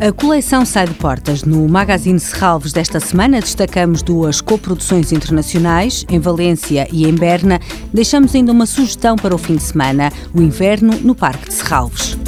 A coleção sai de portas. No Magazine Serralves desta semana destacamos duas coproduções internacionais, em Valência e em Berna. Deixamos ainda uma sugestão para o fim de semana, o inverno no Parque de Serralves.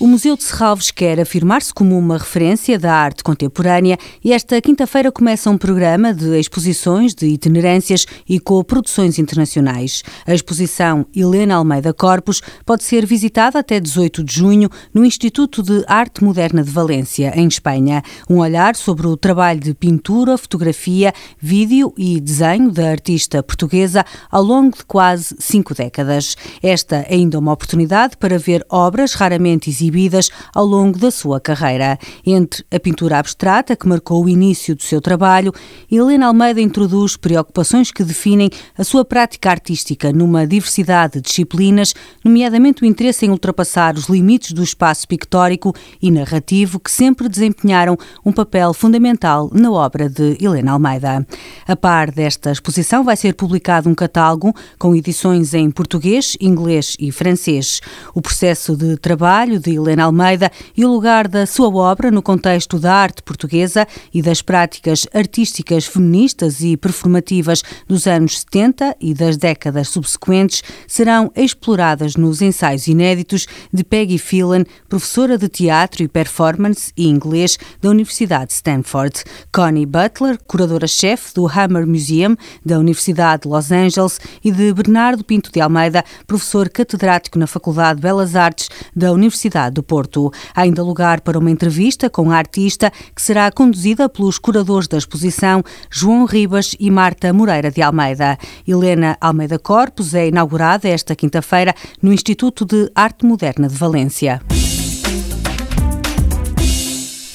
O Museu de Serralves quer afirmar-se como uma referência da arte contemporânea e esta quinta-feira começa um programa de exposições, de itinerâncias e co-produções internacionais. A exposição Helena Almeida Corpus pode ser visitada até 18 de junho no Instituto de Arte Moderna de Valência, em Espanha. Um olhar sobre o trabalho de pintura, fotografia, vídeo e desenho da artista portuguesa ao longo de quase cinco décadas. Esta é ainda uma oportunidade para ver obras raramente exibidas exibidas ao longo da sua carreira. Entre a pintura abstrata, que marcou o início do seu trabalho, Helena Almeida introduz preocupações que definem a sua prática artística numa diversidade de disciplinas, nomeadamente o interesse em ultrapassar os limites do espaço pictórico e narrativo que sempre desempenharam um papel fundamental na obra de Helena Almeida. A par desta exposição vai ser publicado um catálogo com edições em português, inglês e francês. O processo de trabalho de Helena Almeida e o lugar da sua obra no contexto da arte portuguesa e das práticas artísticas feministas e performativas dos anos 70 e das décadas subsequentes serão exploradas nos ensaios inéditos de Peggy Phelan, professora de teatro e performance e inglês da Universidade de Stanford, Connie Butler, curadora-chefe do Hammer Museum da Universidade de Los Angeles e de Bernardo Pinto de Almeida, professor catedrático na Faculdade de Belas Artes da Universidade cidade do Porto. Há ainda lugar para uma entrevista com a artista que será conduzida pelos curadores da exposição João Ribas e Marta Moreira de Almeida. Helena Almeida Corpus é inaugurada esta quinta-feira no Instituto de Arte Moderna de Valência.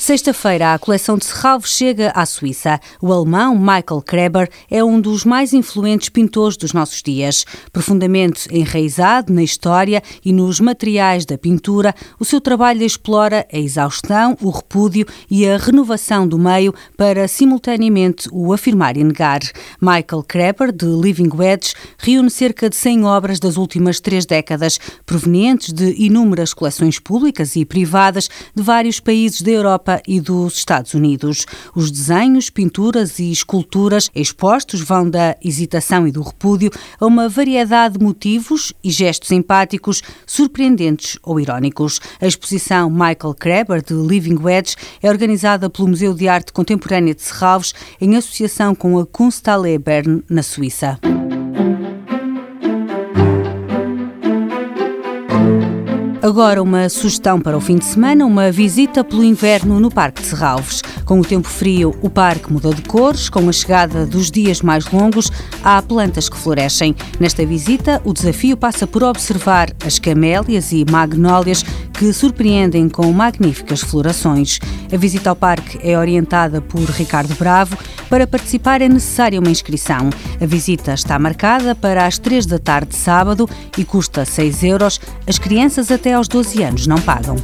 Sexta-feira, a coleção de Serralves chega à Suíça. O alemão Michael Kreber é um dos mais influentes pintores dos nossos dias. Profundamente enraizado na história e nos materiais da pintura, o seu trabalho explora a exaustão, o repúdio e a renovação do meio para simultaneamente o afirmar e negar. Michael Kreber, de Living Wedge, reúne cerca de 100 obras das últimas três décadas, provenientes de inúmeras coleções públicas e privadas de vários países da Europa e dos Estados Unidos. Os desenhos, pinturas e esculturas expostos vão da hesitação e do repúdio a uma variedade de motivos e gestos empáticos, surpreendentes ou irónicos. A exposição Michael Kreber, de Living Wedge, é organizada pelo Museu de Arte Contemporânea de Serralves em associação com a Kunsthalle Bern, na Suíça. Agora uma sugestão para o fim de semana, uma visita pelo inverno no Parque de Serralves. Com o tempo frio, o parque muda de cores, com a chegada dos dias mais longos, há plantas que florescem. Nesta visita, o desafio passa por observar as camélias e magnólias que surpreendem com magníficas florações. A visita ao parque é orientada por Ricardo Bravo. Para participar é necessária uma inscrição. A visita está marcada para as 3 da tarde de sábado e custa 6 euros. As crianças até aos 12 anos não pagam.